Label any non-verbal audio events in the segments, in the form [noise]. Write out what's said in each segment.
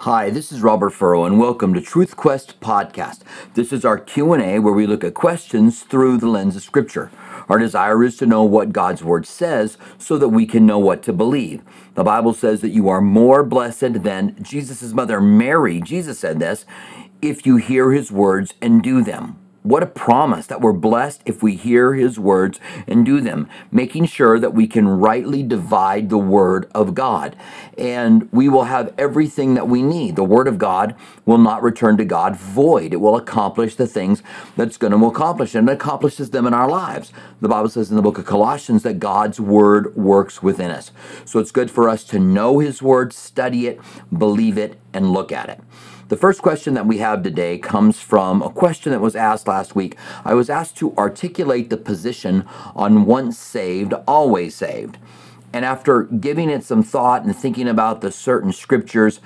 Hi, this is Robert Furrow and welcome to Truth Quest podcast. This is our Q&A where we look at questions through the lens of scripture. Our desire is to know what God's word says so that we can know what to believe. The Bible says that you are more blessed than Jesus' mother Mary. Jesus said this, if you hear his words and do them. What a promise that we're blessed if we hear his words and do them, making sure that we can rightly divide the word of God. And we will have everything that we need. The word of God will not return to God void. It will accomplish the things that's going to accomplish, and it accomplishes them in our lives. The Bible says in the book of Colossians that God's word works within us. So it's good for us to know his word, study it, believe it, and look at it. The first question that we have today comes from a question that was asked last week. I was asked to articulate the position on once saved, always saved. And after giving it some thought and thinking about the certain scriptures,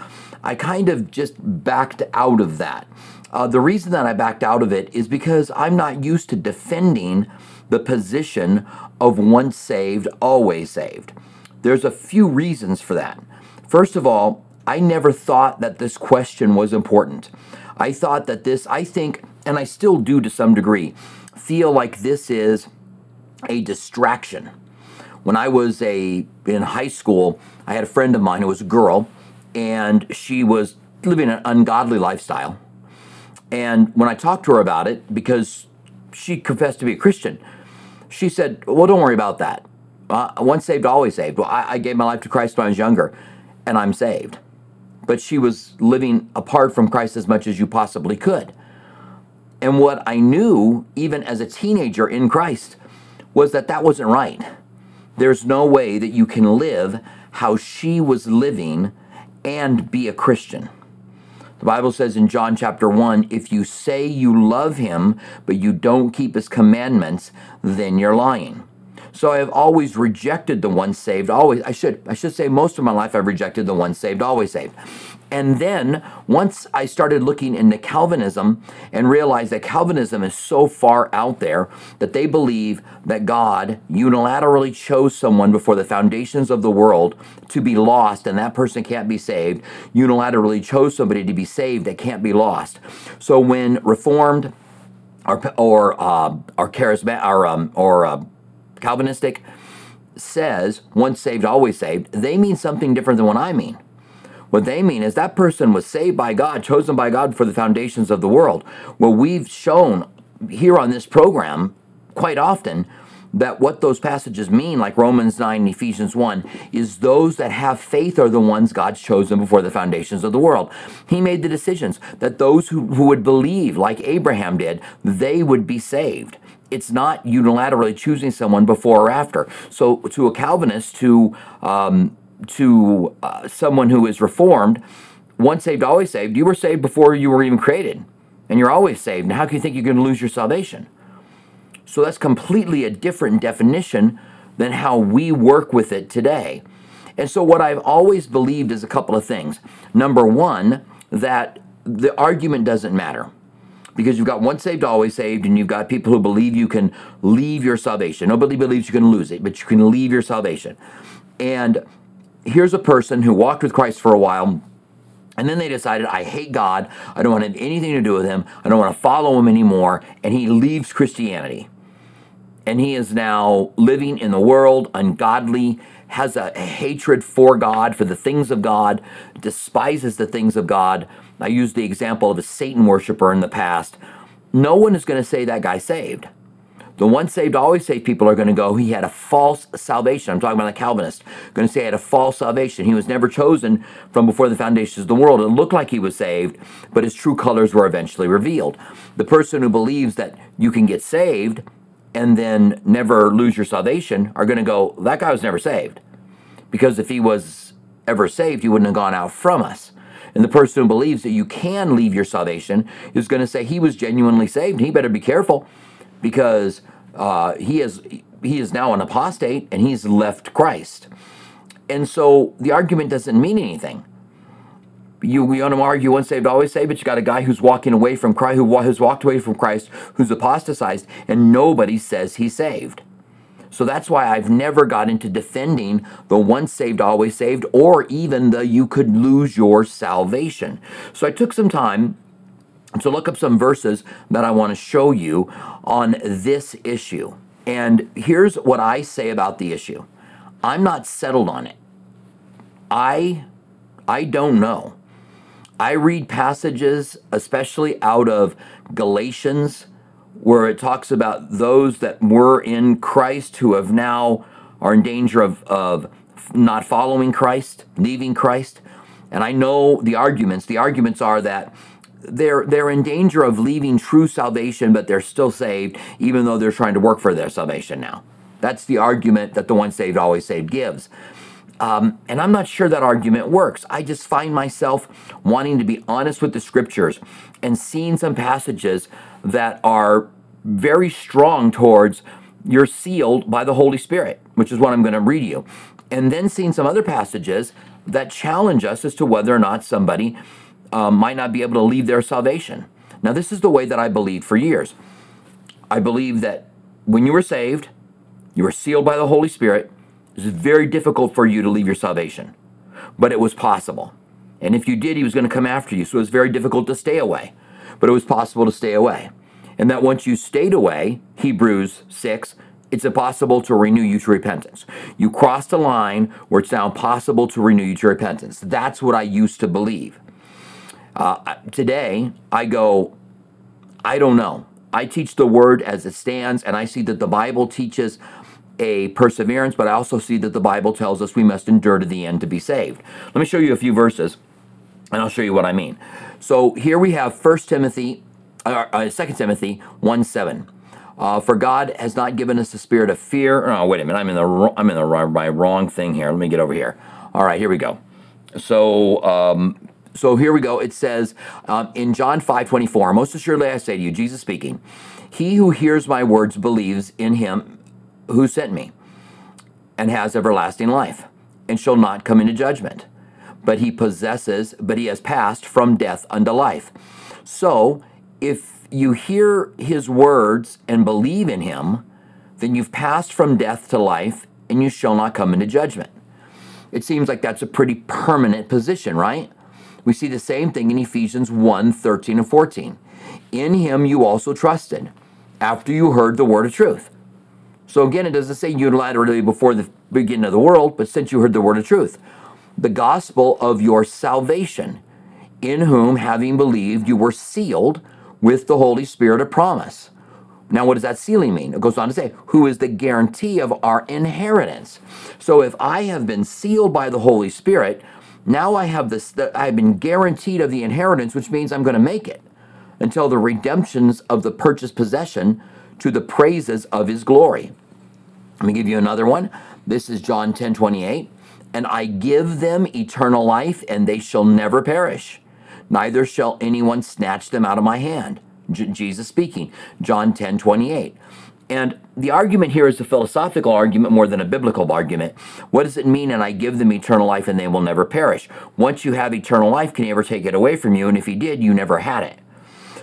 I kind of just backed out of that. Uh, the reason that I backed out of it is because I'm not used to defending the position of once saved, always saved. There's a few reasons for that. First of all, I never thought that this question was important. I thought that this, I think, and I still do to some degree, feel like this is a distraction. When I was a in high school, I had a friend of mine who was a girl, and she was living an ungodly lifestyle. And when I talked to her about it, because she confessed to be a Christian, she said, "Well, don't worry about that. Uh, once saved, always saved. Well, I, I gave my life to Christ when I was younger, and I'm saved." But she was living apart from Christ as much as you possibly could. And what I knew, even as a teenager in Christ, was that that wasn't right. There's no way that you can live how she was living and be a Christian. The Bible says in John chapter 1 if you say you love him, but you don't keep his commandments, then you're lying. So I have always rejected the once saved, always. I should I should say most of my life I've rejected the once saved, always saved. And then once I started looking into Calvinism and realized that Calvinism is so far out there that they believe that God unilaterally chose someone before the foundations of the world to be lost and that person can't be saved, unilaterally chose somebody to be saved that can't be lost. So when Reformed or or uh, or charismatic or um, or uh, Calvinistic says once saved, always saved, they mean something different than what I mean. What they mean is that person was saved by God, chosen by God for the foundations of the world. Well, we've shown here on this program quite often that what those passages mean, like Romans 9 and Ephesians 1, is those that have faith are the ones God's chosen before the foundations of the world. He made the decisions that those who, who would believe, like Abraham did, they would be saved it's not unilaterally choosing someone before or after. So, to a Calvinist, to um, to uh, someone who is reformed, once saved, always saved. You were saved before you were even created, and you're always saved. Now, how can you think you're going to lose your salvation? So that's completely a different definition than how we work with it today. And so, what I've always believed is a couple of things. Number one, that the argument doesn't matter because you've got once saved, always saved, and you've got people who believe you can leave your salvation. Nobody believes you can lose it, but you can leave your salvation. And here's a person who walked with Christ for a while. And then they decided, I hate God. I don't want to have anything to do with him. I don't want to follow him anymore. And he leaves Christianity. And he is now living in the world, ungodly, has a hatred for God, for the things of God, despises the things of God I used the example of a Satan worshiper in the past. No one is going to say that guy saved. The once saved, always saved people are going to go, he had a false salvation. I'm talking about a Calvinist. Going to say he had a false salvation. He was never chosen from before the foundations of the world. It looked like he was saved, but his true colors were eventually revealed. The person who believes that you can get saved and then never lose your salvation are going to go, that guy was never saved. Because if he was ever saved, he wouldn't have gone out from us. And the person who believes that you can leave your salvation is going to say he was genuinely saved. He better be careful because uh, he is he is now an apostate and he's left Christ. And so the argument doesn't mean anything. You, we want to argue once saved, always saved, but you got a guy who's walking away from Christ, who has walked away from Christ, who's apostatized, and nobody says he's saved. So that's why I've never got into defending the once saved, always saved, or even the you could lose your salvation. So I took some time to look up some verses that I want to show you on this issue. And here's what I say about the issue I'm not settled on it. I, I don't know. I read passages, especially out of Galatians, where it talks about those that were in Christ who have now are in danger of, of not following Christ, leaving Christ. And I know the arguments. The arguments are that they're they're in danger of leaving true salvation, but they're still saved, even though they're trying to work for their salvation now. That's the argument that the one saved, always saved gives. Um, and I'm not sure that argument works. I just find myself wanting to be honest with the scriptures and seeing some passages that are very strong towards you're sealed by the Holy Spirit, which is what I'm going to read you. And then seeing some other passages that challenge us as to whether or not somebody um, might not be able to leave their salvation. Now, this is the way that I believed for years. I believe that when you were saved, you were sealed by the Holy Spirit. It was very difficult for you to leave your salvation, but it was possible. And if you did, he was going to come after you. So it was very difficult to stay away, but it was possible to stay away. And that once you stayed away, Hebrews 6, it's impossible to renew you to repentance. You crossed a line where it's now impossible to renew you to repentance. That's what I used to believe. Uh, today, I go, I don't know. I teach the word as it stands, and I see that the Bible teaches a perseverance, but I also see that the Bible tells us we must endure to the end to be saved. Let me show you a few verses, and I'll show you what I mean. So here we have 1 Timothy, uh, uh, 2 Timothy 1 7. Uh, for God has not given us a spirit of fear. Oh, wait a minute. I'm in the I'm in the wrong, wrong thing here. Let me get over here. All right, here we go. So um, so here we go. It says um, in John 5 24, Most assuredly I say to you, Jesus speaking, He who hears my words believes in him who sent me and has everlasting life and shall not come into judgment. But he possesses, but he has passed from death unto life. So if you hear his words and believe in him, then you've passed from death to life and you shall not come into judgment. It seems like that's a pretty permanent position, right? We see the same thing in Ephesians 1 13 and 14. In him you also trusted, after you heard the word of truth. So again, it doesn't say unilaterally before the beginning of the world, but since you heard the word of truth. The gospel of your salvation, in whom, having believed, you were sealed with the Holy Spirit of promise. Now, what does that sealing mean? It goes on to say, who is the guarantee of our inheritance. So if I have been sealed by the Holy Spirit, now I have this, I've been guaranteed of the inheritance, which means I'm going to make it until the redemptions of the purchased possession to the praises of his glory. Let me give you another one. This is John 10 28. And I give them eternal life, and they shall never perish, neither shall anyone snatch them out of my hand. J- Jesus speaking, John 10 28. And the argument here is a philosophical argument more than a biblical argument. What does it mean? And I give them eternal life and they will never perish. Once you have eternal life, can he ever take it away from you? And if he did, you never had it.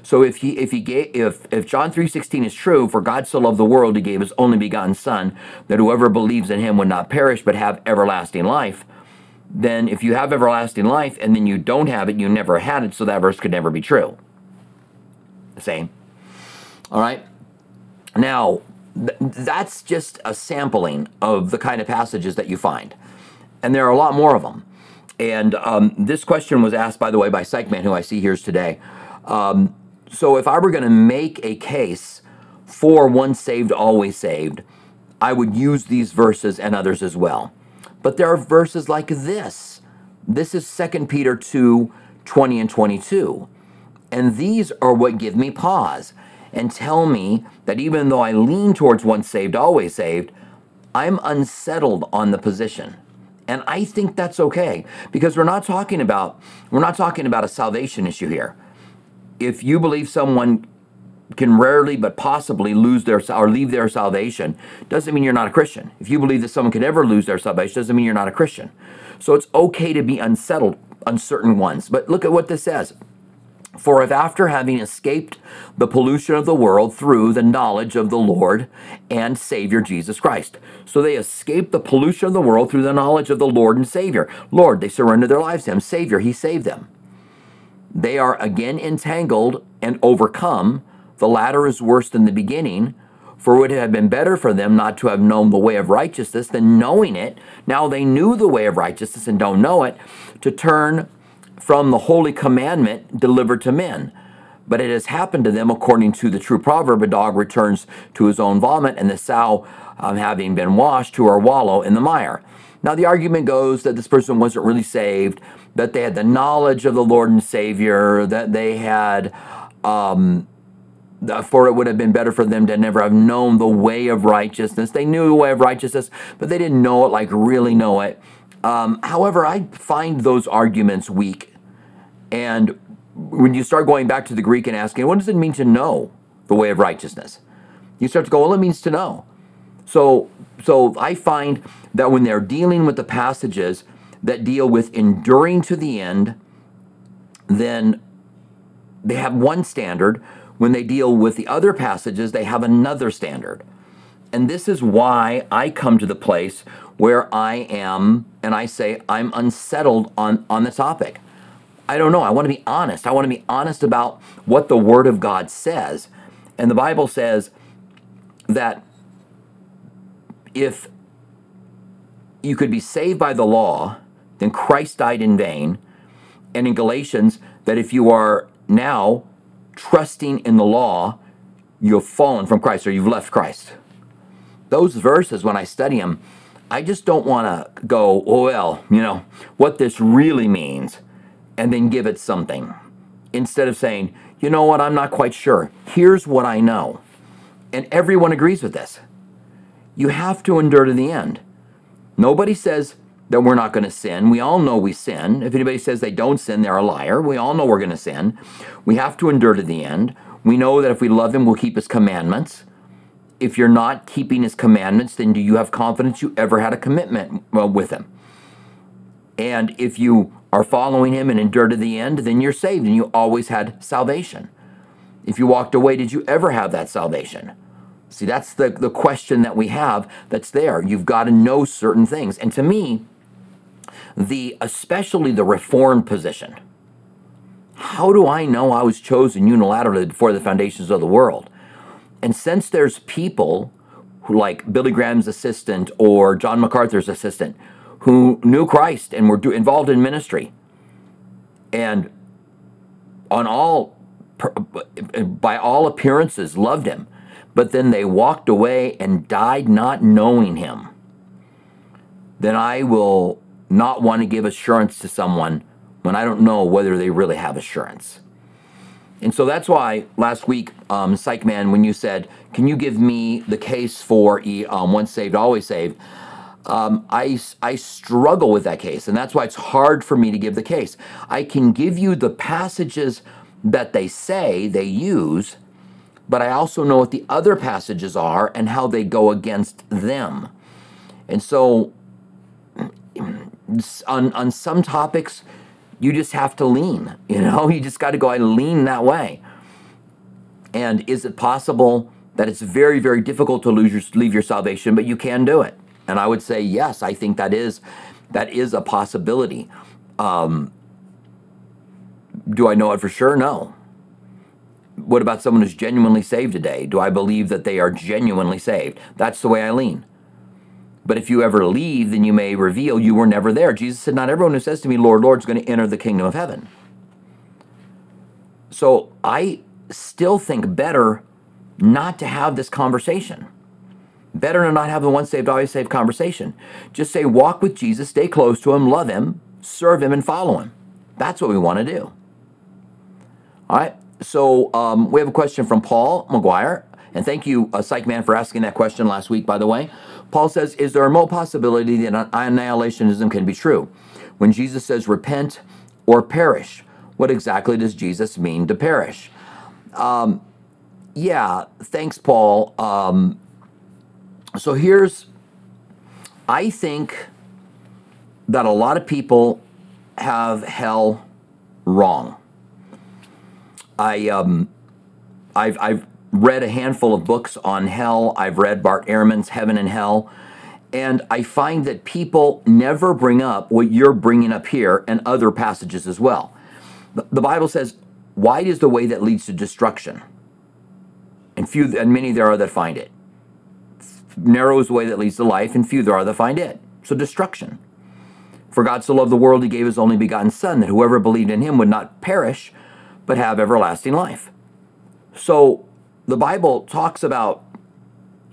So if he if he gave if if John 3:16 is true, for God so loved the world he gave his only begotten son that whoever believes in him would not perish but have everlasting life, then if you have everlasting life and then you don't have it, you never had it, so that verse could never be true. The same. All right? Now, th- that's just a sampling of the kind of passages that you find. And there are a lot more of them. And um, this question was asked, by the way, by Psychman, who I see here today. Um, so if I were going to make a case for once saved, always saved, I would use these verses and others as well. But there are verses like this. This is 2 Peter 2 20 and 22. And these are what give me pause and tell me that even though I lean towards once saved, always saved, I'm unsettled on the position. And I think that's okay because we're not talking about we're not talking about a salvation issue here. If you believe someone can rarely but possibly lose their or leave their salvation, doesn't mean you're not a Christian. If you believe that someone could ever lose their salvation, doesn't mean you're not a Christian. So it's okay to be unsettled on certain ones. But look at what this says. For if after having escaped the pollution of the world through the knowledge of the Lord and Savior Jesus Christ. So they escaped the pollution of the world through the knowledge of the Lord and Savior. Lord, they surrendered their lives to Him. Savior, He saved them. They are again entangled and overcome. The latter is worse than the beginning. For it would have been better for them not to have known the way of righteousness than knowing it. Now they knew the way of righteousness and don't know it, to turn from the holy commandment delivered to men. But it has happened to them according to the true proverb a dog returns to his own vomit, and the sow, um, having been washed, to her wallow in the mire. Now, the argument goes that this person wasn't really saved, that they had the knowledge of the Lord and Savior, that they had, um, for it would have been better for them to never have known the way of righteousness. They knew the way of righteousness, but they didn't know it, like really know it. Um, however, I find those arguments weak. And when you start going back to the Greek and asking, what does it mean to know the way of righteousness? You start to go, well, it means to know. So, so I find that when they're dealing with the passages that deal with enduring to the end, then they have one standard. When they deal with the other passages, they have another standard. And this is why I come to the place where I am and I say I'm unsettled on, on the topic. I don't know. I want to be honest. I want to be honest about what the Word of God says. And the Bible says that if you could be saved by the law, then Christ died in vain. And in Galatians, that if you are now trusting in the law, you've fallen from Christ or you've left Christ. Those verses, when I study them, I just don't want to go, oh, well, you know, what this really means, and then give it something. Instead of saying, you know what, I'm not quite sure. Here's what I know. And everyone agrees with this. You have to endure to the end. Nobody says that we're not going to sin. We all know we sin. If anybody says they don't sin, they're a liar. We all know we're going to sin. We have to endure to the end. We know that if we love Him, we'll keep His commandments if you're not keeping his commandments, then do you have confidence you ever had a commitment with him? And if you are following him and endure to the end, then you're saved and you always had salvation. If you walked away, did you ever have that salvation? See, that's the, the question that we have that's there. You've got to know certain things. And to me, the especially the reformed position. How do I know I was chosen unilaterally before the foundations of the world? And since there's people who, like Billy Graham's assistant or John MacArthur's assistant, who knew Christ and were involved in ministry, and on all, by all appearances, loved him, but then they walked away and died not knowing him, then I will not want to give assurance to someone when I don't know whether they really have assurance. And so that's why last week, um, Psych Man, when you said, "Can you give me the case for um, once saved, always saved?" Um, I I struggle with that case, and that's why it's hard for me to give the case. I can give you the passages that they say they use, but I also know what the other passages are and how they go against them. And so, on on some topics you just have to lean. You know, [laughs] you just got to go and lean that way. And is it possible that it's very, very difficult to lose your, leave your salvation, but you can do it? And I would say yes. I think that is that is a possibility. Um, do I know it for sure? No. What about someone who's genuinely saved today? Do I believe that they are genuinely saved? That's the way I lean. But if you ever leave, then you may reveal you were never there. Jesus said, Not everyone who says to me, Lord, Lord, is going to enter the kingdom of heaven. So I still think better not to have this conversation. Better to not have the once saved, always saved conversation. Just say, walk with Jesus, stay close to him, love him, serve him, and follow him. That's what we want to do. All right. So um, we have a question from Paul McGuire. And thank you, uh, Psych Man, for asking that question last week, by the way. Paul says, Is there a remote possibility that annihilationism can be true? When Jesus says, Repent or perish, what exactly does Jesus mean to perish? Um, yeah, thanks, Paul. Um, so here's, I think that a lot of people have hell wrong. I um, I've I've read a handful of books on hell. I've read Bart Ehrman's Heaven and Hell, and I find that people never bring up what you're bringing up here and other passages as well. The Bible says, "Wide is the way that leads to destruction, and few and many there are that find it. Narrow is the way that leads to life, and few there are that find it." So destruction. For God so loved the world, he gave his only begotten Son, that whoever believed in him would not perish, but have everlasting life. So the Bible talks about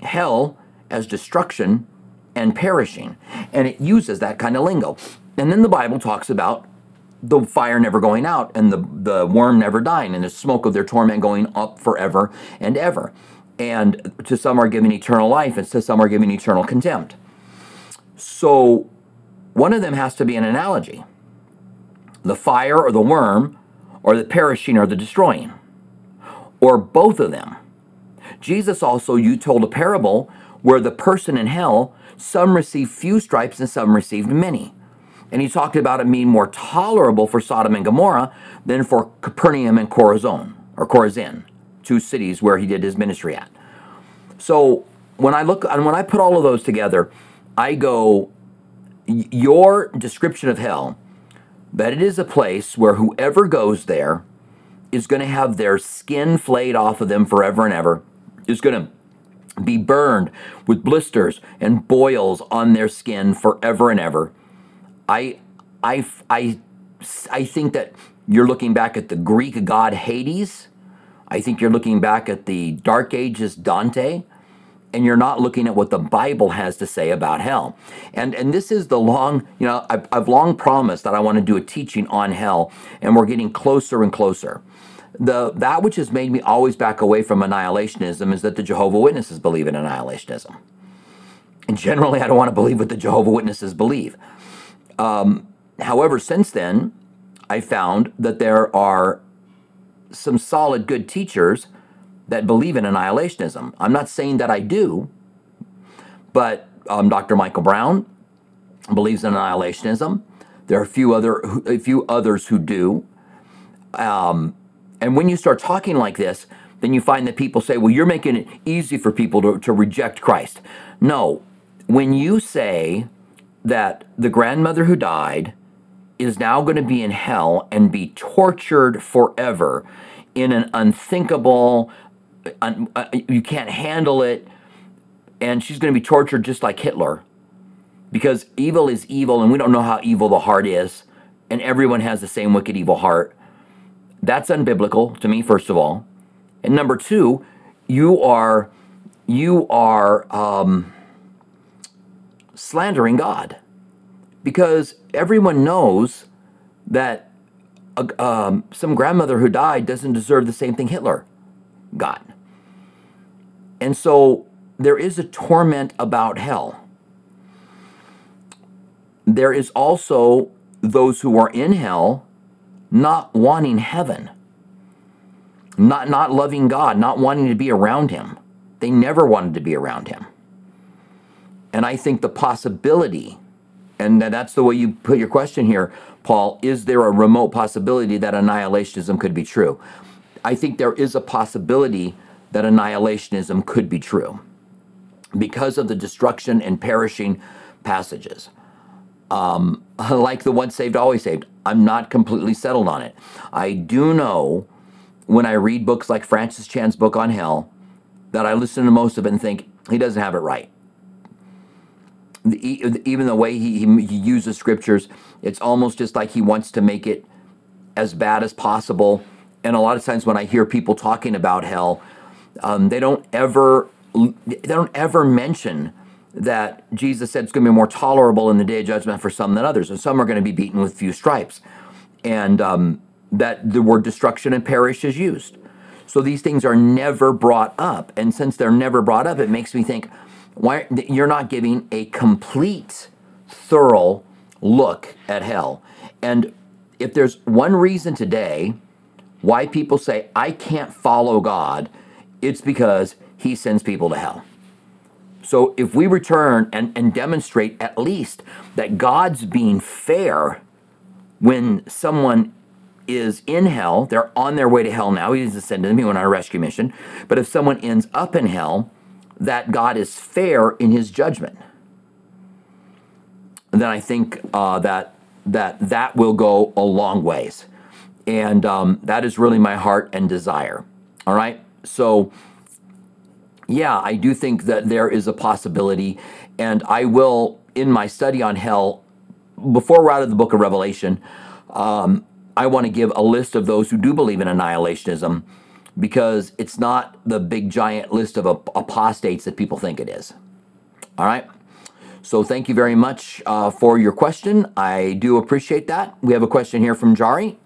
hell as destruction and perishing, and it uses that kind of lingo. And then the Bible talks about the fire never going out and the, the worm never dying and the smoke of their torment going up forever and ever. And to some are given eternal life, and to some are given eternal contempt. So one of them has to be an analogy the fire or the worm, or the perishing or the destroying, or both of them. Jesus also, you told a parable where the person in hell, some received few stripes and some received many. And he talked about it being more tolerable for Sodom and Gomorrah than for Capernaum and Chorazin, or Chorazin, two cities where he did his ministry at. So when I look and when I put all of those together, I go, your description of hell, that it is a place where whoever goes there is going to have their skin flayed off of them forever and ever, is going to be burned with blisters and boils on their skin forever and ever. I, I, I, I think that you're looking back at the Greek god Hades. I think you're looking back at the Dark Ages Dante and you're not looking at what the Bible has to say about hell. And and this is the long, you know, I've, I've long promised that I want to do a teaching on hell, and we're getting closer and closer. The that which has made me always back away from annihilationism is that the Jehovah Witnesses believe in annihilationism. And generally, I don't want to believe what the Jehovah Witnesses believe. Um, however, since then, I found that there are some solid, good teachers that believe in annihilationism. I'm not saying that I do, but um, Dr. Michael Brown believes in annihilationism. There are a few other a few others who do. Um, and when you start talking like this, then you find that people say, "Well, you're making it easy for people to, to reject Christ." No, when you say that the grandmother who died is now going to be in hell and be tortured forever in an unthinkable, uh, you can't handle it, and she's going to be tortured just like Hitler. Because evil is evil, and we don't know how evil the heart is, and everyone has the same wicked, evil heart. That's unbiblical to me, first of all. And number two, you are you are um, slandering God, because everyone knows that uh, um, some grandmother who died doesn't deserve the same thing Hitler got. And so there is a torment about hell. There is also those who are in hell not wanting heaven, not, not loving God, not wanting to be around Him. They never wanted to be around Him. And I think the possibility, and that's the way you put your question here, Paul, is there a remote possibility that annihilationism could be true? I think there is a possibility that annihilationism could be true because of the destruction and perishing passages. Um, [laughs] like the once saved, always saved, I'm not completely settled on it. I do know when I read books like Francis Chan's book on hell that I listen to most of it and think he doesn't have it right. Even the way he, he uses scriptures, it's almost just like he wants to make it as bad as possible. And a lot of times when I hear people talking about hell, um, they don't ever they don't ever mention that Jesus said it's going to be more tolerable in the day of judgment for some than others, and some are going to be beaten with few stripes, and um, that the word destruction and perish is used. So these things are never brought up, and since they're never brought up, it makes me think, why you're not giving a complete, thorough look at hell. And if there's one reason today why people say I can't follow God it's because he sends people to hell. So if we return and, and demonstrate at least that God's being fair when someone is in hell, they're on their way to hell now. He's ascended them. He went on a rescue mission. But if someone ends up in hell, that God is fair in his judgment. Then I think uh, that that that will go a long ways, and um, that is really my heart and desire. All right, so yeah, I do think that there is a possibility, and I will in my study on hell before we're out of the book of Revelation. Um, I want to give a list of those who do believe in annihilationism because it's not the big giant list of apostates that people think it is. All right. So thank you very much uh, for your question. I do appreciate that. We have a question here from Jari.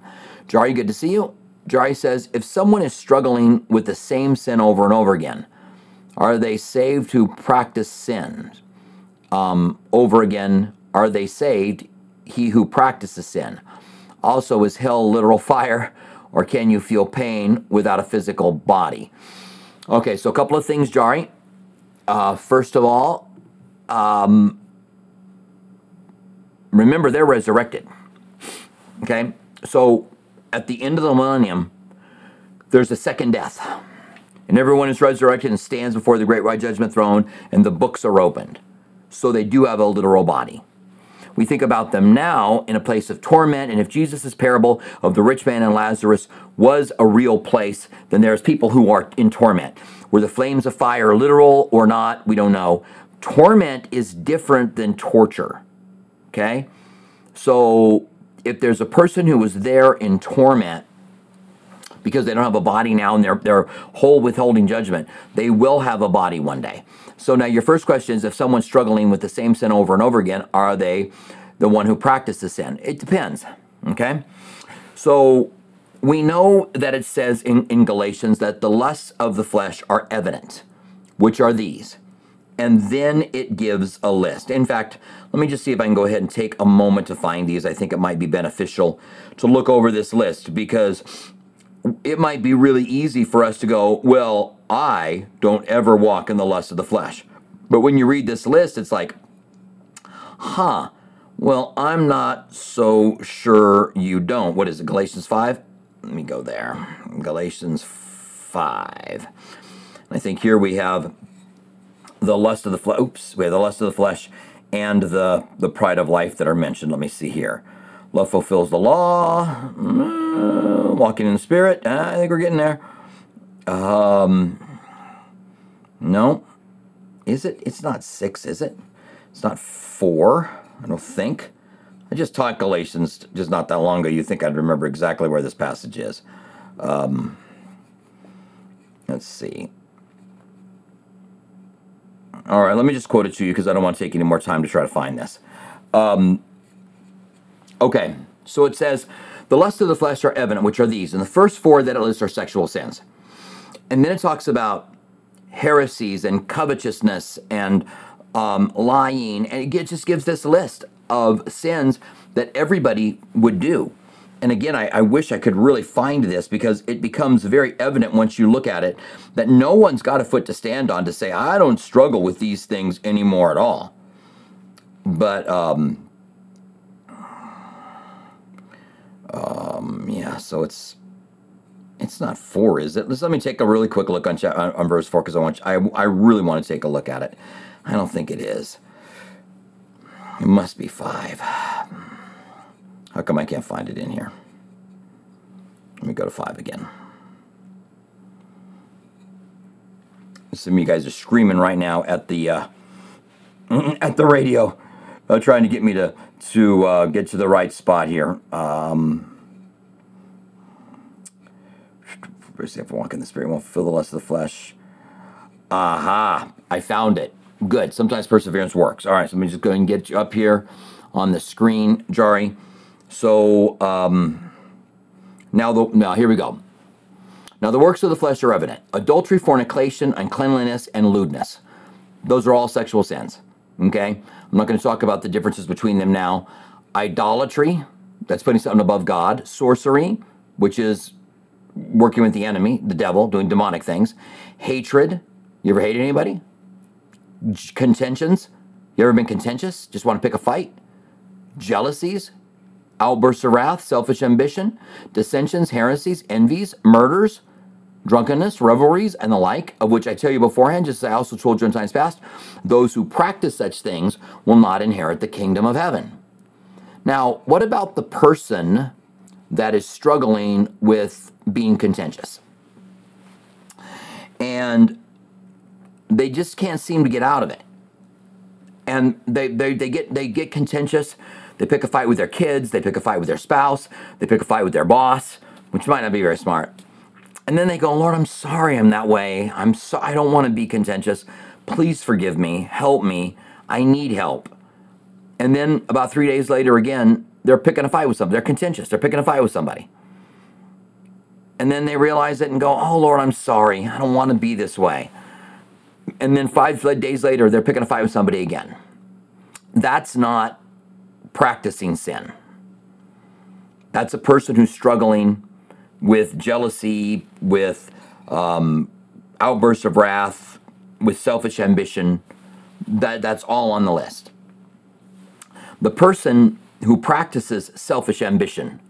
Jari, good to see you. Jari says, if someone is struggling with the same sin over and over again, are they saved who practice sin um, over again? Are they saved, he who practices sin? Also, is hell literal fire, or can you feel pain without a physical body? Okay, so a couple of things, Jari. Uh, first of all, um, remember they're resurrected. Okay, so at the end of the millennium, there's a second death. And everyone is resurrected and stands before the great white judgment throne, and the books are opened. So they do have a literal body. We think about them now in a place of torment, and if Jesus' parable of the rich man and Lazarus was a real place, then there's people who are in torment. Were the flames of fire literal or not? We don't know. Torment is different than torture. Okay? So if there's a person who was there in torment, because they don't have a body now and they're, they're whole withholding judgment, they will have a body one day. So now your first question is if someone's struggling with the same sin over and over again, are they the one who practices sin? It depends. Okay? So we know that it says in, in Galatians that the lusts of the flesh are evident, which are these. And then it gives a list. In fact, let me just see if I can go ahead and take a moment to find these. I think it might be beneficial to look over this list because it might be really easy for us to go, well, I don't ever walk in the lust of the flesh. But when you read this list, it's like, huh, well, I'm not so sure you don't. What is it, Galatians 5? Let me go there. Galatians 5. I think here we have the lust of the flesh. Oops, we have the lust of the flesh and the, the pride of life that are mentioned. Let me see here. Love fulfills the law. Mm, walking in the spirit. I think we're getting there. Um, no. Is it? It's not six, is it? It's not four. I don't think. I just taught Galatians just not that long ago. You think I'd remember exactly where this passage is. Um, let's see. All right, let me just quote it to you because I don't want to take any more time to try to find this. Um, Okay, so it says, the lusts of the flesh are evident, which are these. And the first four that it lists are sexual sins. And then it talks about heresies and covetousness and um, lying. And it just gives this list of sins that everybody would do. And again, I, I, wish I could really find this because it becomes very evident once you look at it that no one's got a foot to stand on to say, I don't struggle with these things anymore at all. But um, Um, yeah, so it's it's not four, is it? Let's let me take a really quick look on on, on verse four because I want I I really want to take a look at it. I don't think it is. It must be five. How come I can't find it in here? Let me go to five again. Some of you guys are screaming right now at the uh, [laughs] at the radio, uh, trying to get me to to uh, get to the right spot here. Um, if walk in the spirit, won't fulfill the lust of the flesh. Aha! I found it. Good. Sometimes perseverance works. All right, so let me just go and get you up here on the screen, Jari. So um, now, the, now here we go. Now the works of the flesh are evident: adultery, fornication, uncleanliness, and lewdness. Those are all sexual sins. Okay? I'm not going to talk about the differences between them now. Idolatry, that's putting something above God. Sorcery, which is working with the enemy, the devil, doing demonic things. Hatred, you ever hated anybody? Contentions, you ever been contentious? Just want to pick a fight? Jealousies, outbursts of wrath, selfish ambition, dissensions, heresies, envies, murders, drunkenness, revelries, and the like, of which I tell you beforehand, just as I also told you in times past, those who practice such things will not inherit the kingdom of heaven. Now, what about the person that is struggling with being contentious? And they just can't seem to get out of it. And they, they, they get they get contentious. They pick a fight with their kids, they pick a fight with their spouse, they pick a fight with their boss, which might not be very smart. And then they go, Lord, I'm sorry I'm that way. I'm so I don't want to be contentious. Please forgive me. Help me. I need help. And then about three days later, again, they're picking a fight with somebody. They're contentious. They're picking a fight with somebody. And then they realize it and go, Oh, Lord, I'm sorry. I don't want to be this way. And then five days later, they're picking a fight with somebody again. That's not practicing sin. That's a person who's struggling with jealousy, with um, outbursts of wrath, with selfish ambition. That, that's all on the list. The person who practices selfish ambition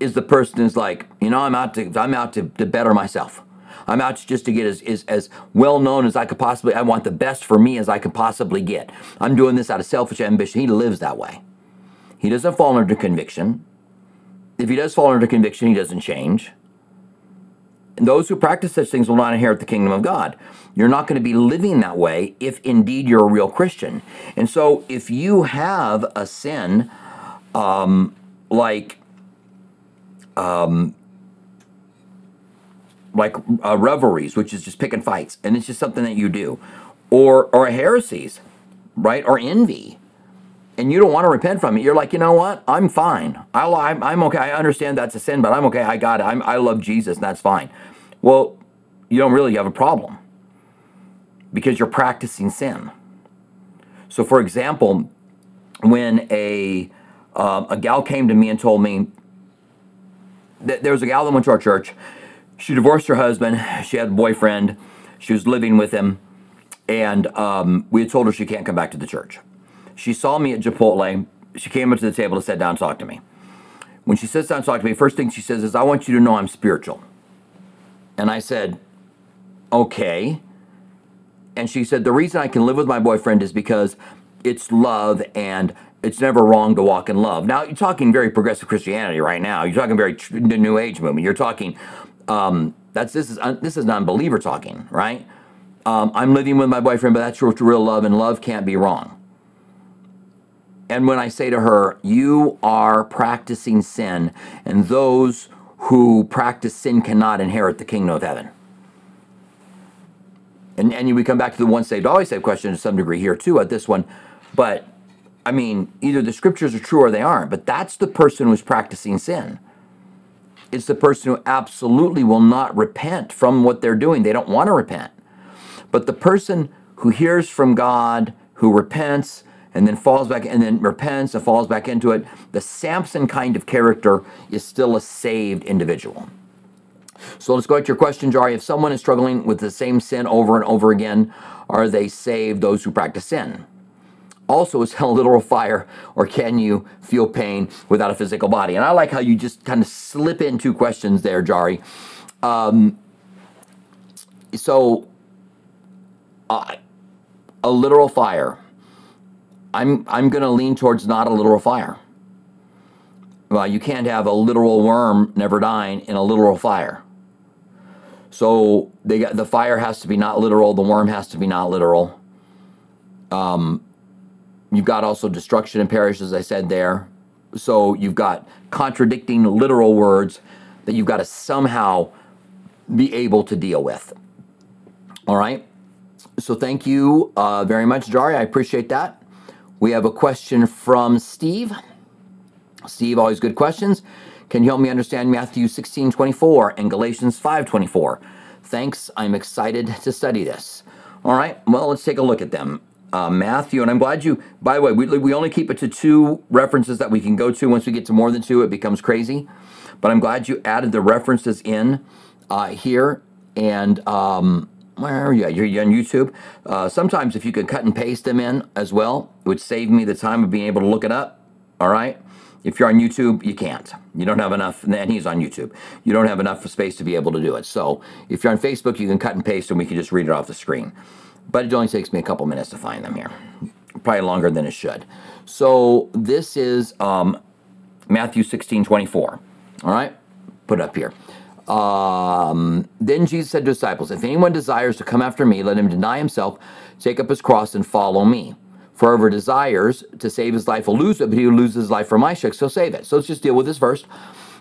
is the person who's like, you know, I'm out to I'm out to, to better myself. I'm out just to get as, as, as well known as I could possibly. I want the best for me as I could possibly get. I'm doing this out of selfish ambition. He lives that way. He doesn't fall under conviction. If he does fall under conviction, he doesn't change. And those who practice such things will not inherit the kingdom of God. You're not going to be living that way if indeed you're a real Christian. And so if you have a sin um, like um, like uh, revelries, which is just picking fights, and it's just something that you do, or or heresies, right, or envy, and you don't want to repent from it. You're like, you know what? I'm fine. I'll, I'm, I'm okay. I understand that's a sin, but I'm okay. I got it. I'm, I love Jesus, and that's fine. Well, you don't really have a problem because you're practicing sin. So, for example, when a uh, a gal came to me and told me that there was a gal that went to our church she divorced her husband. She had a boyfriend. She was living with him. And um, we had told her she can't come back to the church. She saw me at Chipotle. She came up to the table to sit down and talk to me. When she sits down and talks to me, first thing she says is, I want you to know I'm spiritual. And I said, okay. And she said, the reason I can live with my boyfriend is because it's love and it's never wrong to walk in love. Now, you're talking very progressive Christianity right now. You're talking very the New Age movement. You're talking um, that's this is this is non-believer talking, right? Um, I'm living with my boyfriend, but that's real love, and love can't be wrong. And when I say to her, "You are practicing sin, and those who practice sin cannot inherit the kingdom of heaven." And and we come back to the once saved, always saved question to some degree here too at this one, but I mean, either the scriptures are true or they aren't. But that's the person who's practicing sin. It's the person who absolutely will not repent from what they're doing. They don't want to repent. But the person who hears from God, who repents, and then falls back and then repents and falls back into it, the Samson kind of character is still a saved individual. So let's go to your question, Jari. If someone is struggling with the same sin over and over again, are they saved, those who practice sin? also is [laughs] hell literal fire, or can you feel pain without a physical body? And I like how you just kind of slip in two questions there, Jari. Um, so, uh, a literal fire. I'm I'm going to lean towards not a literal fire. Well, you can't have a literal worm never dying in a literal fire. So they got the fire has to be not literal. The worm has to be not literal. Um, You've got also destruction and perish, as I said there. So you've got contradicting literal words that you've got to somehow be able to deal with. All right. So thank you uh, very much, Jari. I appreciate that. We have a question from Steve. Steve, always good questions. Can you help me understand Matthew 16 24 and Galatians 5 24? Thanks. I'm excited to study this. All right. Well, let's take a look at them uh, Matthew. And I'm glad you, by the way, we, we only keep it to two references that we can go to. Once we get to more than two, it becomes crazy. But I'm glad you added the references in uh, here. And um, where are you? You're on YouTube. Uh, sometimes if you could cut and paste them in as well, it would save me the time of being able to look it up. All right. If you're on YouTube, you can't. You don't have enough, and he's on YouTube. You don't have enough space to be able to do it. So if you're on Facebook, you can cut and paste and we can just read it off the screen. But it only takes me a couple minutes to find them here. Probably longer than it should. So this is um, Matthew 16, 24. All right? Put it up here. Um, then Jesus said to disciples, If anyone desires to come after me, let him deny himself, take up his cross, and follow me. For whoever desires to save his life will lose it, but he who loses his life for my sake, so save it. So let's just deal with this first.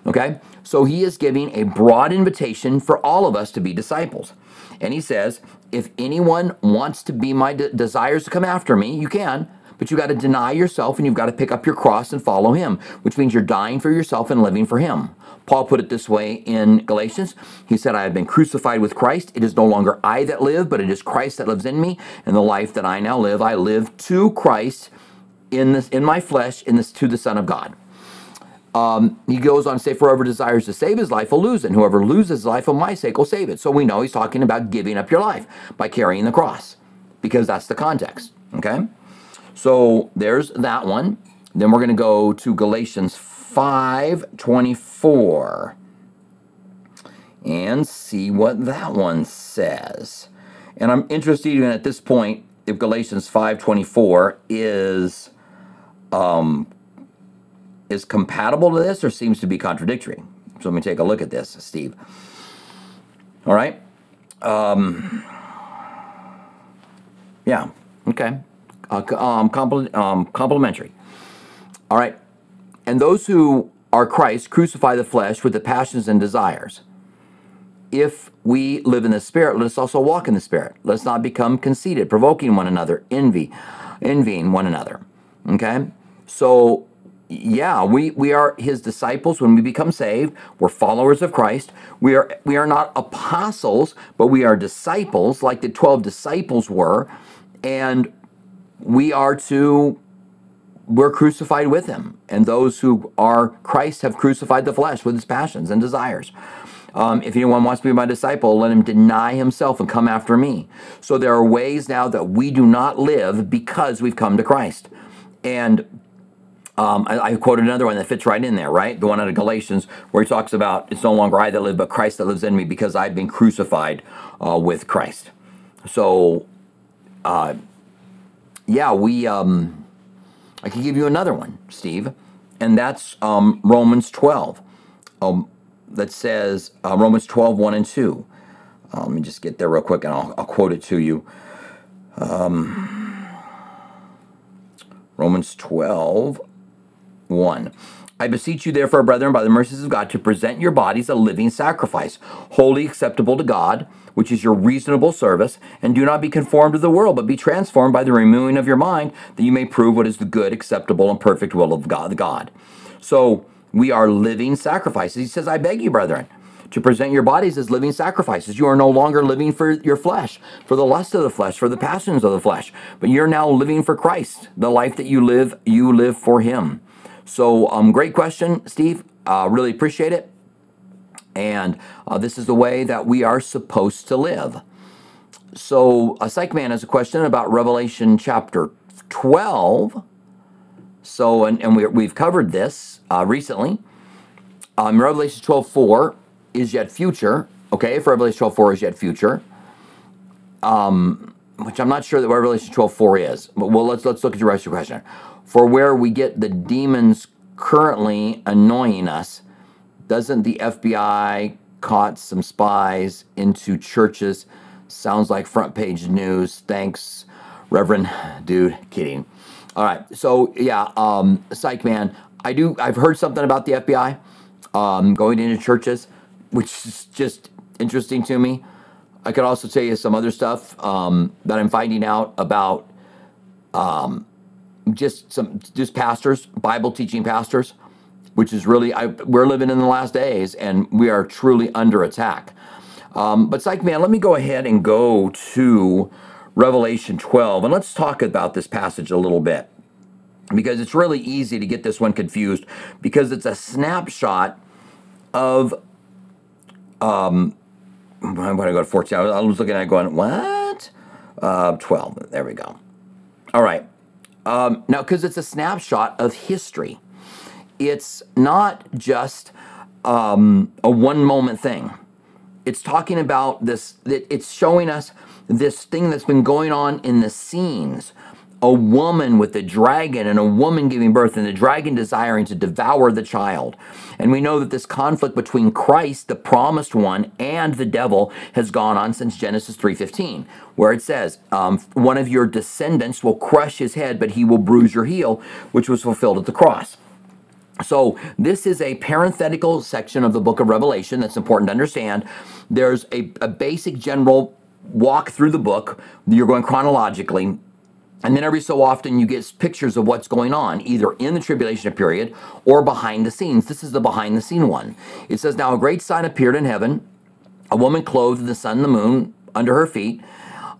Okay? So he is giving a broad invitation for all of us to be disciples. And he says, if anyone wants to be my de- desires to come after me, you can, but you got to deny yourself and you've got to pick up your cross and follow him, which means you're dying for yourself and living for him. Paul put it this way in Galatians. He said, I have been crucified with Christ. It is no longer I that live, but it is Christ that lives in me. And the life that I now live, I live to Christ in this in my flesh, in this to the Son of God. Um, he goes on to say, whoever desires to save his life will lose it, and whoever loses his life for my sake will save it. So we know he's talking about giving up your life by carrying the cross, because that's the context. Okay? So there's that one. Then we're going to go to Galatians 5:24 and see what that one says. And I'm interested in at this point if Galatians 5:24 is um, is compatible to this or seems to be contradictory. So let me take a look at this, Steve. All right. Um, yeah. Okay uh, um, compl- um, complementary. All right. And those who are Christ crucify the flesh with the passions and desires. If we live in the Spirit, let us also walk in the Spirit. Let us not become conceited, provoking one another, envy, envying one another. Okay? So, yeah, we, we are his disciples when we become saved. We're followers of Christ. We are we are not apostles, but we are disciples, like the 12 disciples were. And we are to we're crucified with him and those who are christ have crucified the flesh with his passions and desires um, if anyone wants to be my disciple let him deny himself and come after me so there are ways now that we do not live because we've come to christ and um, I, I, quoted another one that fits right in there, right? The one out of Galatians, where he talks about it's no longer I that live, but Christ that lives in me because I've been crucified uh, with Christ. So, uh, yeah, we. Um, I can give you another one, Steve, and that's um, Romans 12. Um, that says uh, Romans 12, 1 and 2. Uh, let me just get there real quick and I'll, I'll quote it to you. Um, Romans 12, 1. I beseech you, therefore, brethren, by the mercies of God, to present your bodies a living sacrifice, holy acceptable to God, which is your reasonable service, and do not be conformed to the world, but be transformed by the renewing of your mind, that you may prove what is the good, acceptable, and perfect will of God. God. So we are living sacrifices. He says, I beg you, brethren, to present your bodies as living sacrifices. You are no longer living for your flesh, for the lust of the flesh, for the passions of the flesh, but you're now living for Christ. The life that you live, you live for Him. So, um, great question, Steve. Uh, really appreciate it. And uh, this is the way that we are supposed to live. So, a psych man has a question about Revelation chapter 12. So, and, and we, have covered this uh, recently. Um, Revelation 12 4 is yet future. Okay, if Revelation 12 4 is yet future. Um, which I'm not sure that Revelation 12 4 is. But well, let's, let's look at the rest of your question for where we get the demons currently annoying us. Doesn't the FBI caught some spies into churches? Sounds like front page news. Thanks, Reverend Dude. Kidding. All right. So yeah, um, psych man. I do. I've heard something about the FBI um, going into churches, which is just interesting to me. I could also tell you some other stuff um, that I'm finding out about um, just some just pastors, Bible teaching pastors, which is really I, we're living in the last days and we are truly under attack. Um, but psych man, let me go ahead and go to Revelation 12 and let's talk about this passage a little bit because it's really easy to get this one confused because it's a snapshot of um I'm going to go to 14. I was looking at it going, what? Uh, 12. There we go. All right. Um, now, because it's a snapshot of history. it's not just um, a one moment thing. It's talking about this, it's showing us this thing that's been going on in the scenes a woman with a dragon and a woman giving birth and the dragon desiring to devour the child. And we know that this conflict between Christ, the promised one, and the devil has gone on since Genesis 3.15, where it says, um, one of your descendants will crush his head, but he will bruise your heel, which was fulfilled at the cross. So, this is a parenthetical section of the book of Revelation that's important to understand. There's a, a basic general walk through the book. You're going chronologically and then every so often you get pictures of what's going on, either in the tribulation period or behind the scenes. This is the behind the scene one. It says, Now a great sign appeared in heaven, a woman clothed in the sun and the moon under her feet,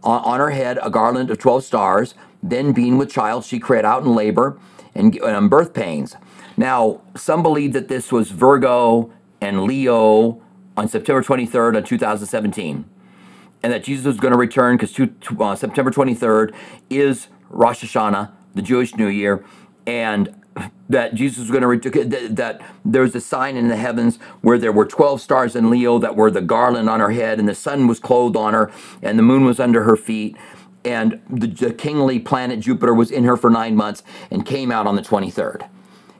on her head a garland of 12 stars. Then, being with child, she cried out in labor and, and birth pains. Now, some believe that this was Virgo and Leo on September 23rd of 2017 and that Jesus was going to return because uh, September 23rd is Rosh Hashanah, the Jewish New Year, and that Jesus was going to return, that, that there was a sign in the heavens where there were 12 stars in Leo that were the garland on her head, and the sun was clothed on her, and the moon was under her feet, and the, the kingly planet Jupiter was in her for nine months and came out on the 23rd.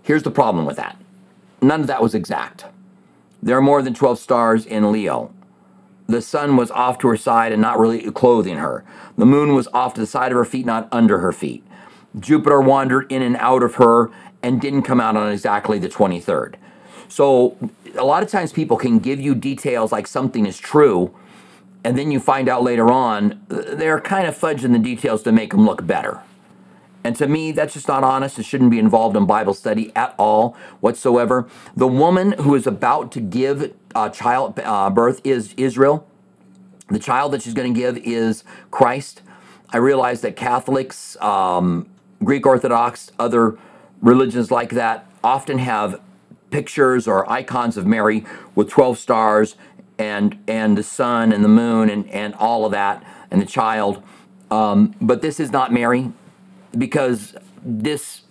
Here's the problem with that none of that was exact. There are more than 12 stars in Leo the sun was off to her side and not really clothing her. The moon was off to the side of her feet, not under her feet. Jupiter wandered in and out of her and didn't come out on exactly the 23rd. So, a lot of times people can give you details like something is true, and then you find out later on they're kind of fudging the details to make them look better. And to me, that's just not honest. It shouldn't be involved in Bible study at all whatsoever. The woman who is about to give uh, child uh, birth is Israel. The child that she's going to give is Christ. I realize that Catholics, um, Greek Orthodox, other religions like that often have pictures or icons of Mary with 12 stars and and the sun and the moon and, and all of that and the child. Um, but this is not Mary because this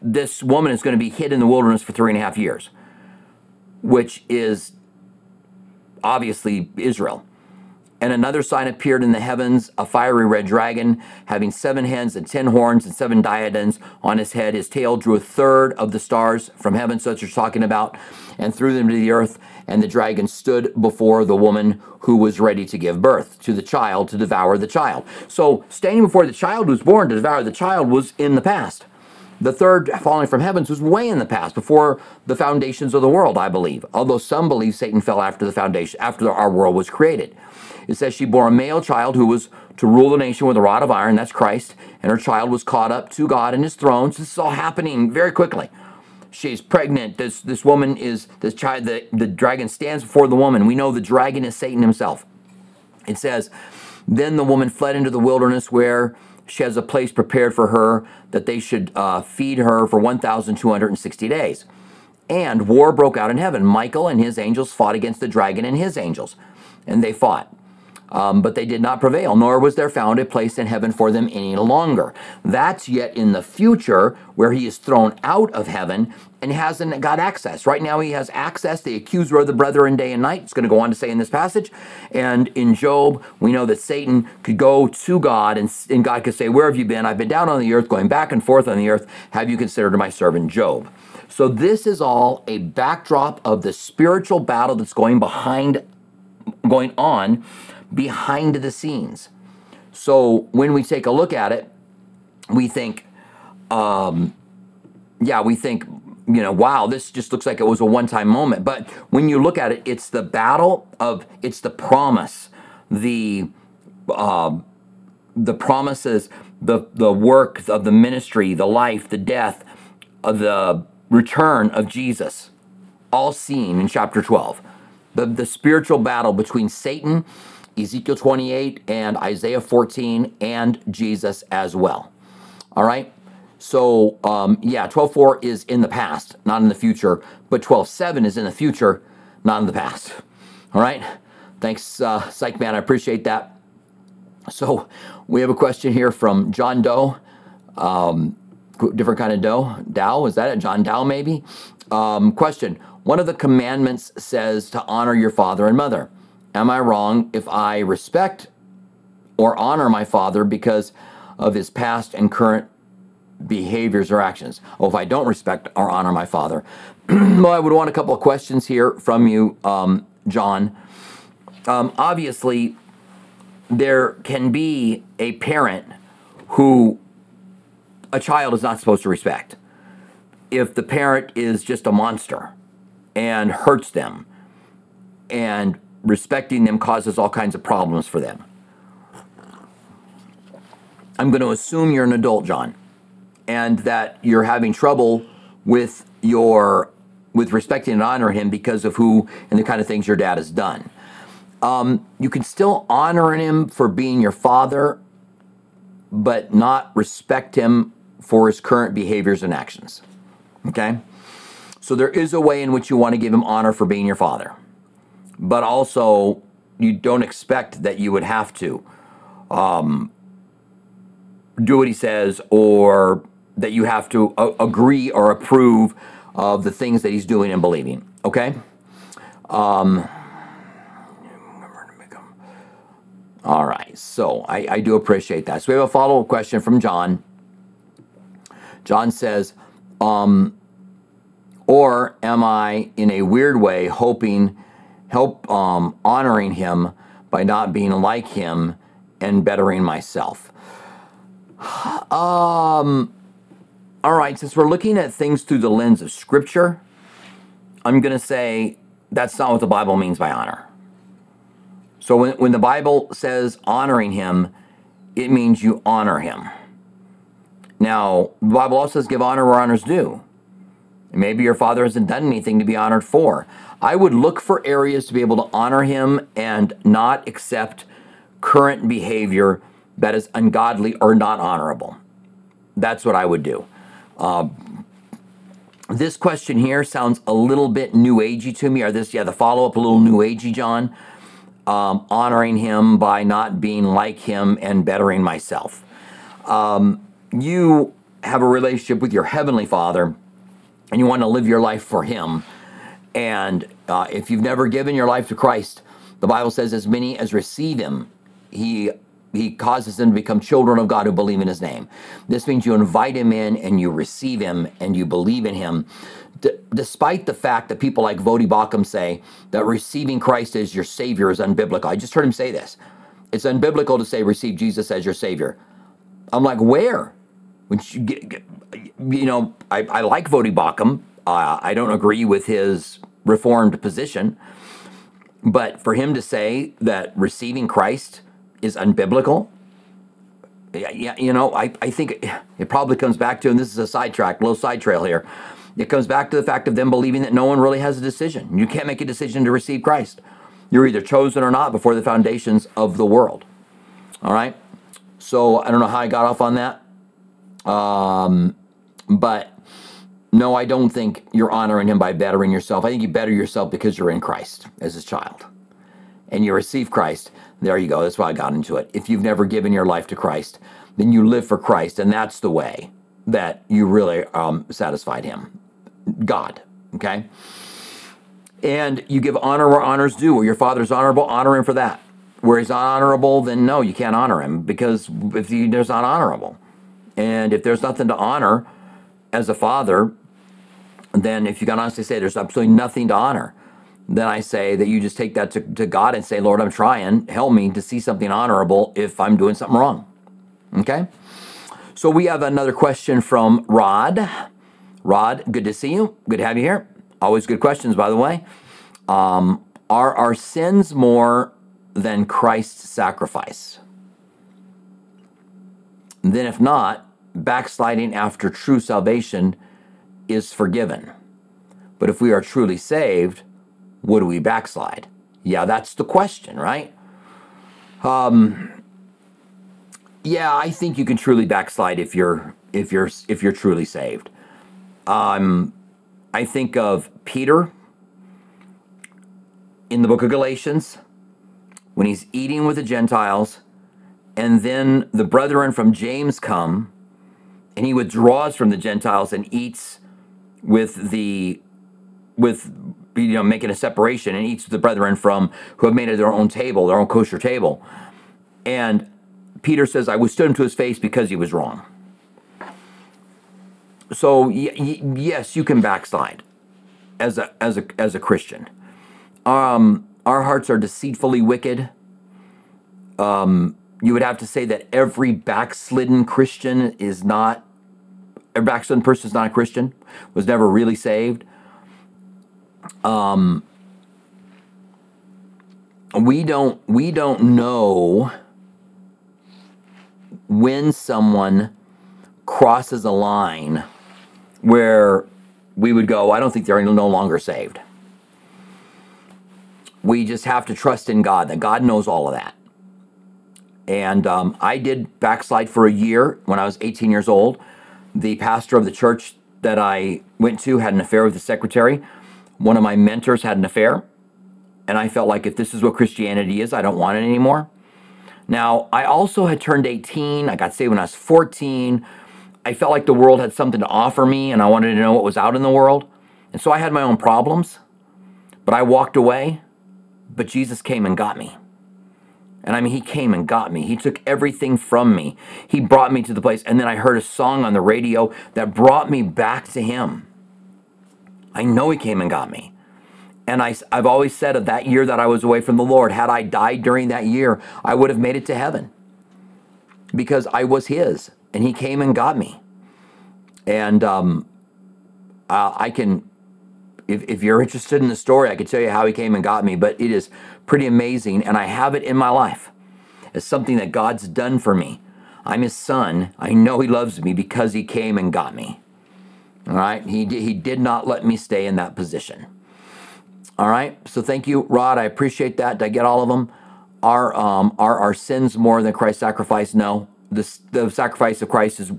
this woman is going to be hid in the wilderness for three and a half years, which is obviously Israel. And another sign appeared in the heavens, a fiery red dragon, having seven heads and ten horns and seven diadems on his head. His tail drew a third of the stars from heaven, such as talking about, and threw them to the earth. And the dragon stood before the woman who was ready to give birth to the child to devour the child. So, standing before the child who was born to devour the child was in the past. The third falling from heavens was way in the past, before the foundations of the world, I believe. Although some believe Satan fell after the foundation, after our world was created. It says she bore a male child who was to rule the nation with a rod of iron. That's Christ. And her child was caught up to God in his throne. So this is all happening very quickly. She's pregnant. This this woman is this child. The, the dragon stands before the woman. We know the dragon is Satan himself. It says, then the woman fled into the wilderness where she has a place prepared for her that they should uh, feed her for 1,260 days. And war broke out in heaven. Michael and his angels fought against the dragon and his angels, and they fought. Um, but they did not prevail, nor was there found a place in heaven for them any longer. That's yet in the future where he is thrown out of heaven and hasn't got access. Right now, he has access. The accuser of the brethren day and night. It's going to go on to say in this passage. And in Job, we know that Satan could go to God and, and God could say, Where have you been? I've been down on the earth, going back and forth on the earth. Have you considered my servant Job? So, this is all a backdrop of the spiritual battle that's going behind, going on behind the scenes. So when we take a look at it, we think, um, yeah, we think, you know, wow, this just looks like it was a one time moment. But when you look at it, it's the battle of, it's the promise, the, uh, the promises, the, the work of the ministry, the life, the death, of the return of Jesus, all seen in chapter 12. The, the spiritual battle between Satan Ezekiel 28 and Isaiah 14 and Jesus as well. All right. So um, yeah, 12.4 is in the past, not in the future, but 12.7 is in the future, not in the past. All right. Thanks, uh, Psych Man. I appreciate that. So we have a question here from John Doe. Um, different kind of Doe. Dow, is that it? John Dow, maybe? Um, question One of the commandments says to honor your father and mother. Am I wrong if I respect or honor my father because of his past and current behaviors or actions? Oh, if I don't respect or honor my father. [clears throat] well, I would want a couple of questions here from you, um, John. Um, obviously, there can be a parent who a child is not supposed to respect. If the parent is just a monster and hurts them, and respecting them causes all kinds of problems for them. I'm going to assume you're an adult, John, and that you're having trouble with your with respecting and honoring him because of who and the kind of things your dad has done. Um, you can still honor him for being your father, but not respect him for his current behaviors and actions. Okay? So there is a way in which you want to give him honor for being your father, but also you don't expect that you would have to um, do what he says or that you have to uh, agree or approve of the things that he's doing and believing. Okay? Um, all right, so I, I do appreciate that. So we have a follow up question from John. John says, um, or am I in a weird way hoping, help um, honoring him by not being like him and bettering myself? [sighs] Um, all right, since we're looking at things through the lens of Scripture, I'm going to say that's not what the Bible means by honor. So when, when the Bible says honoring him, it means you honor him. Now, the Bible also says give honor where honor's due. Maybe your father hasn't done anything to be honored for. I would look for areas to be able to honor him and not accept current behavior that is ungodly or not honorable. That's what I would do. Uh, this question here sounds a little bit new agey to me. Or this, yeah, the follow up a little new agey, John. Um, honoring him by not being like him and bettering myself. Um, you have a relationship with your heavenly Father, and you want to live your life for Him. And uh, if you've never given your life to Christ, the Bible says, "As many as receive Him, He he causes them to become children of God who believe in his name. This means you invite him in and you receive him and you believe in him. D- despite the fact that people like Voddie Baucham say that receiving Christ as your Savior is unbiblical. I just heard him say this. It's unbiblical to say receive Jesus as your Savior. I'm like, where? When you, get, you know, I, I like Voddie Baucham. Uh, I don't agree with his reformed position. But for him to say that receiving Christ is unbiblical. Yeah, you know, I, I think it probably comes back to, and this is a sidetrack, a little side trail here. It comes back to the fact of them believing that no one really has a decision. You can't make a decision to receive Christ. You're either chosen or not before the foundations of the world. All right? So I don't know how I got off on that. Um, but no, I don't think you're honoring him by bettering yourself. I think you better yourself because you're in Christ as his child and you receive Christ. There you go. That's why I got into it. If you've never given your life to Christ, then you live for Christ, and that's the way that you really um, satisfied Him, God. Okay, and you give honor where honor's due. Where your father's honorable, honor him for that. Where he's honorable, then no, you can't honor him because if he, there's not honorable, and if there's nothing to honor as a father, then if you can honestly say there's absolutely nothing to honor then I say that you just take that to, to God and say, Lord, I'm trying. Help me to see something honorable if I'm doing something wrong. Okay? So we have another question from Rod. Rod, good to see you. Good to have you here. Always good questions, by the way. Um, are our sins more than Christ's sacrifice? then, if not, backsliding after true salvation is forgiven. But if we are truly saved, would we backslide? Yeah, that's the question, right? Um, yeah, I think you can truly backslide if you're if you're if you're truly saved. Um, I think of Peter in the book of Galatians when he's eating with the Gentiles, and then the brethren from James come, and he withdraws from the Gentiles and eats with the with you know making a separation and eats the brethren from who have made it their own table, their own kosher table. And Peter says, I withstood him to his face because he was wrong. So y- y- yes, you can backslide as a as a as a Christian. Um, our hearts are deceitfully wicked. Um, you would have to say that every backslidden Christian is not a backslidden person is not a Christian, was never really saved. Um, we don't we don't know when someone crosses a line where we would go, I don't think they're no longer saved. We just have to trust in God, that God knows all of that. And um, I did backslide for a year when I was 18 years old. The pastor of the church that I went to had an affair with the secretary. One of my mentors had an affair. And I felt like if this is what Christianity is, I don't want it anymore. Now, I also had turned 18. I got saved when I was 14. I felt like the world had something to offer me and I wanted to know what was out in the world. And so I had my own problems, but I walked away. But Jesus came and got me. And I mean, he came and got me. He took everything from me. He brought me to the place. And then I heard a song on the radio that brought me back to him. I know he came and got me. And I, I've always said of that year that I was away from the Lord, had I died during that year, I would have made it to heaven because I was his and he came and got me. And um, uh, I can, if, if you're interested in the story, I could tell you how he came and got me, but it is pretty amazing. And I have it in my life as something that God's done for me. I'm his son. I know he loves me because he came and got me. All right. He, he did not let me stay in that position. All right. So thank you, Rod. I appreciate that. Did I get all of them? Are um, are our sins more than Christ's sacrifice? No. The, the sacrifice of Christ is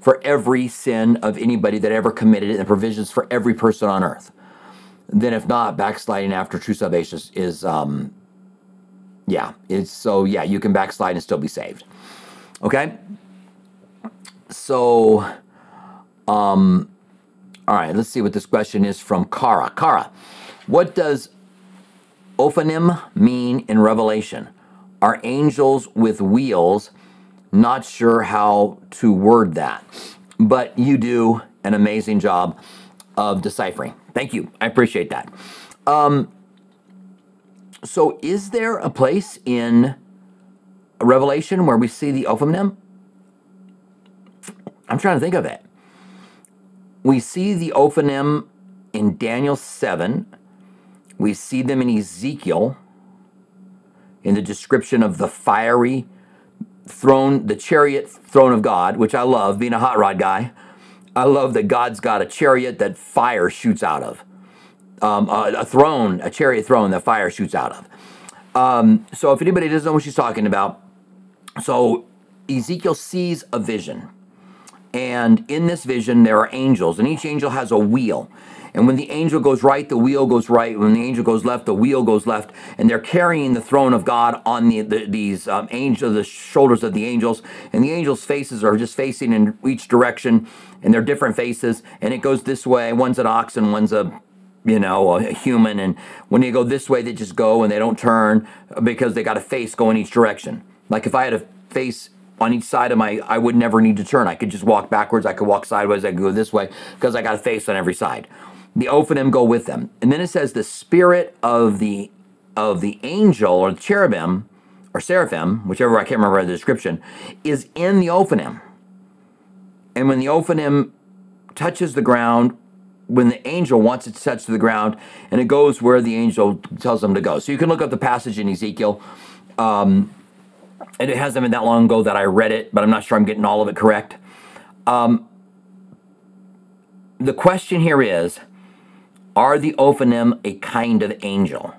for every sin of anybody that ever committed it, and provisions for every person on earth. Then, if not, backsliding after true salvation is, is um, yeah, it's so yeah, you can backslide and still be saved. Okay. So, um, all right, let's see what this question is from Kara. Kara, what does Ophanim mean in Revelation? Are angels with wheels? Not sure how to word that, but you do an amazing job of deciphering. Thank you. I appreciate that. Um, so, is there a place in Revelation where we see the Ophanim? I'm trying to think of it. We see the Ophanim in Daniel 7. We see them in Ezekiel in the description of the fiery throne, the chariot throne of God, which I love, being a hot rod guy. I love that God's got a chariot that fire shoots out of. Um, a, a, throne, a chariot throne that fire shoots out of. Um, so if anybody doesn't know what she's talking about, so Ezekiel sees a vision. And in this vision, there are angels, and each angel has a wheel. And when the angel goes right, the wheel goes right. When the angel goes left, the wheel goes left. And they're carrying the throne of God on the, the these um, the shoulders of the angels. And the angels' faces are just facing in each direction, and they're different faces. And it goes this way. One's an ox, and one's a you know, a human. And when they go this way, they just go and they don't turn because they got a face going each direction. Like if I had a face on each side of my, I would never need to turn. I could just walk backwards. I could walk sideways. I could go this way because I got a face on every side the Ophanim go with them. And then it says the spirit of the of the angel or the cherubim or seraphim, whichever I can't remember the description, is in the Ophanim. And when the Ophanim touches the ground, when the angel wants it to touch the ground, and it goes where the angel tells them to go. So you can look up the passage in Ezekiel. Um, and it hasn't been that long ago that I read it, but I'm not sure I'm getting all of it correct. Um, the question here is are the Ophanim a kind of angel?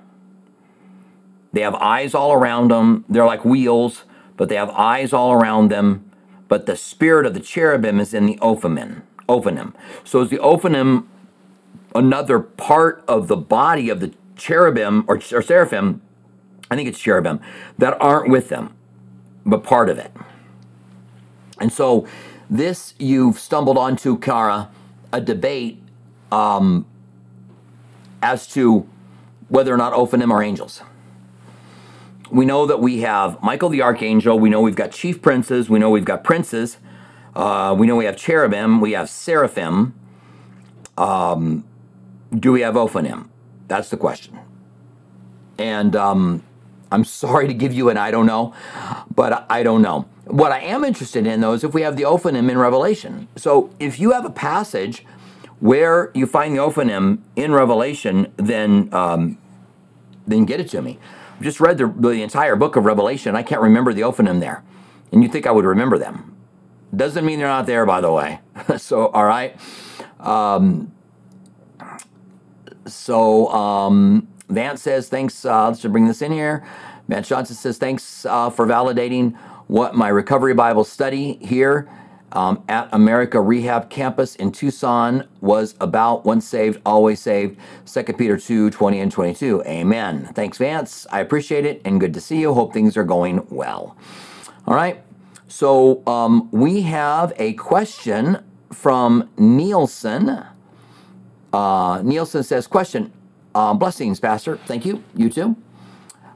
They have eyes all around them. They're like wheels, but they have eyes all around them. But the spirit of the cherubim is in the Ophanim. Ophanim. So is the Ophanim another part of the body of the cherubim or, or seraphim? I think it's cherubim that aren't with them, but part of it. And so this you've stumbled onto, Kara, a debate um, as to whether or not Ophanim are angels. We know that we have Michael the archangel. We know we've got chief princes. We know we've got princes. Uh, we know we have cherubim. We have seraphim. Um, do we have Ophanim? That's the question. And um, I'm sorry to give you an I don't know, but I don't know. What I am interested in, though, is if we have the Ophanim in Revelation. So if you have a passage where you find the Ophanim in Revelation, then um, then get it to me. I've just read the, the entire book of Revelation. I can't remember the Ophanim there, and you think I would remember them? Doesn't mean they're not there, by the way. [laughs] so all right. Um, so um, Vance says thanks. Uh, let's bring this in here. Vance Johnson says thanks uh, for validating what my recovery Bible study here um, at America Rehab Campus in Tucson was about once saved, always saved. 2 Peter 2 20 and 22. Amen. Thanks, Vance. I appreciate it and good to see you. Hope things are going well. All right. So um, we have a question from Nielsen. Uh, Nielsen says, Question. Uh, blessings, Pastor. Thank you. You too.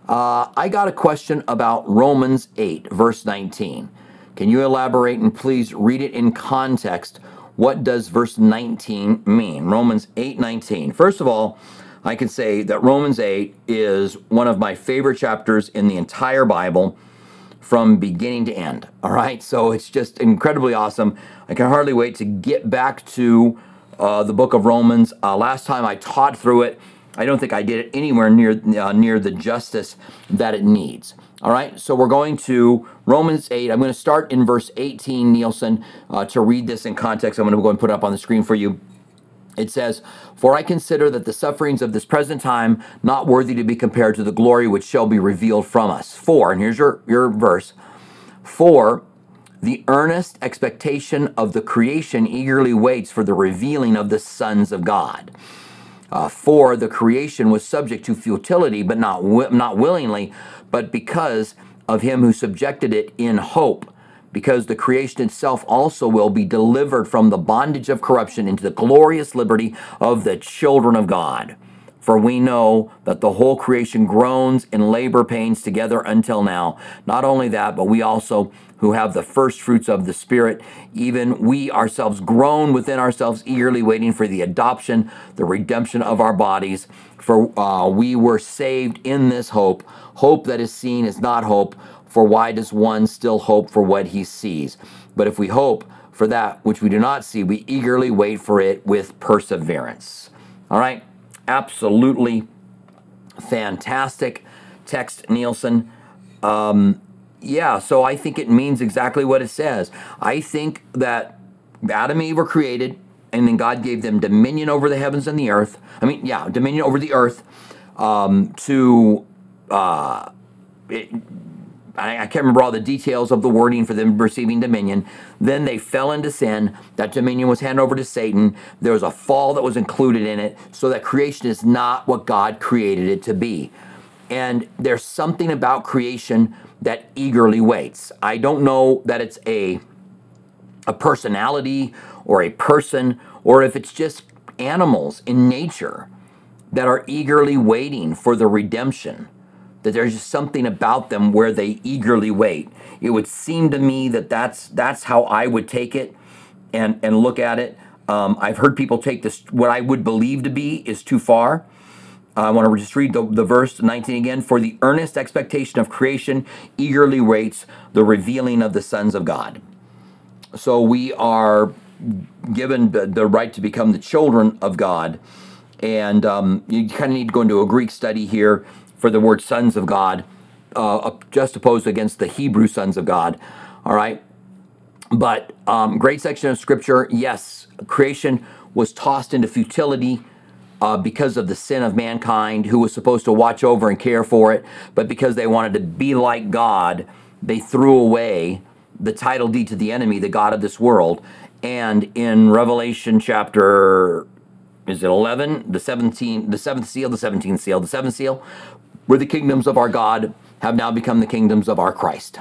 Uh, I got a question about Romans 8, verse 19. Can you elaborate and please read it in context? What does verse 19 mean? Romans 8 19. First of all, I can say that Romans 8 is one of my favorite chapters in the entire Bible from beginning to end. All right, so it's just incredibly awesome. I can hardly wait to get back to uh, the book of Romans. Uh, last time I taught through it, I don't think I did it anywhere near uh, near the justice that it needs. All right, so we're going to Romans 8. I'm going to start in verse 18, Nielsen, uh, to read this in context. I'm going to go and put it up on the screen for you. It says, For I consider that the sufferings of this present time not worthy to be compared to the glory which shall be revealed from us. For, and here's your, your verse, for the earnest expectation of the creation eagerly waits for the revealing of the sons of God. Uh, for the creation was subject to futility, but not wi- not willingly, but because of him who subjected it in hope, because the creation itself also will be delivered from the bondage of corruption into the glorious liberty of the children of God. For we know that the whole creation groans in labor pains together until now. Not only that, but we also who have the first fruits of the Spirit, even we ourselves groan within ourselves, eagerly waiting for the adoption, the redemption of our bodies. For uh, we were saved in this hope. Hope that is seen is not hope, for why does one still hope for what he sees? But if we hope for that which we do not see, we eagerly wait for it with perseverance. All right? Absolutely fantastic text, Nielsen. Um, yeah, so I think it means exactly what it says. I think that Adam and Eve were created, and then God gave them dominion over the heavens and the earth. I mean, yeah, dominion over the earth um, to. Uh, it, I, I can't remember all the details of the wording for them receiving dominion. Then they fell into sin. That dominion was handed over to Satan. There was a fall that was included in it, so that creation is not what God created it to be. And there's something about creation that eagerly waits. I don't know that it's a a personality or a person or if it's just animals in nature that are eagerly waiting for the redemption that there's just something about them where they eagerly wait. It would seem to me that that's that's how i would take it and and look at it. Um, i've heard people take this what i would believe to be is too far I want to just read the, the verse 19 again. For the earnest expectation of creation eagerly waits the revealing of the sons of God. So we are given the, right to become the children of God. And um, you kind of need to go into a Greek study here for the word sons of God, uh, just opposed against the Hebrew sons of God. All right. But um, great section of scripture. Yes, creation was tossed into futility uh, because of the sin of mankind, who was supposed to watch over and care for it, but because they wanted to be like God, they threw away the title deed to the enemy, the God of this world. And in Revelation chapter, is it 11? The 17, the seventh seal, the 17th seal, the seventh seal, where the kingdoms of our God have now become the kingdoms of our Christ.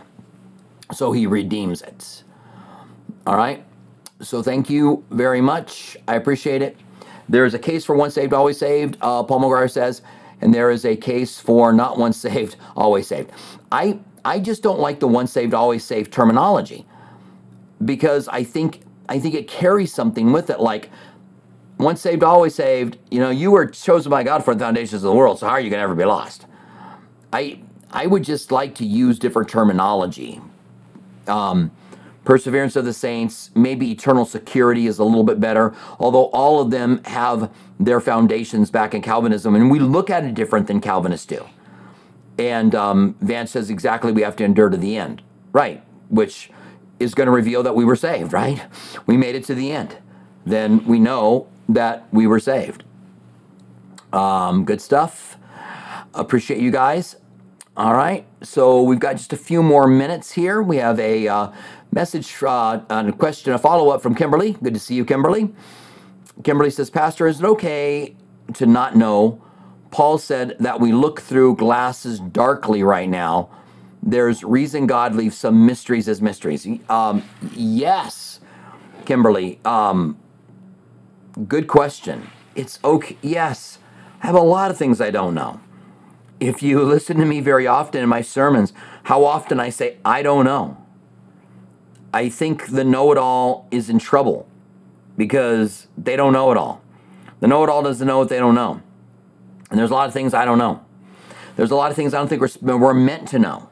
So he redeems it. All right. So thank you very much. I appreciate it. There is a case for once saved, always saved, uh, Paul McGuire says, and there is a case for not once saved, always saved. I, I just don't like the once saved, always saved terminology because I think I think it carries something with it like once saved, always saved. You know, you were chosen by God for the foundations of the world, so how are you going to ever be lost? I I would just like to use different terminology. Um, perseverance of the saints, maybe eternal security is a little bit better, although all of them have their foundations back in Calvinism, and we look at it different than Calvinists do. And um, Vance says exactly we have to endure to the end, right? Which is going to reveal that we were saved, right? We made it to the end. Then we know that we were saved. Um, good stuff. Appreciate you guys. All right, so we've got just a few more minutes here. We have a uh, message uh, and a question, a follow up from Kimberly. Good to see you, Kimberly. Kimberly says, Pastor, is it okay to not know? Paul said that we look through glasses darkly right now. There's reason God leaves some mysteries as mysteries. Um, yes, Kimberly. Um, good question. It's okay. Yes, I have a lot of things I don't know. If you [laughs] listen to me very often in my sermons, how often I say, I don't know. I think the know it all is in trouble because they don't know it all. The know it all doesn't know what they don't know. And there's a lot of things I don't know. There's a lot of things I don't think we're, we're meant to know.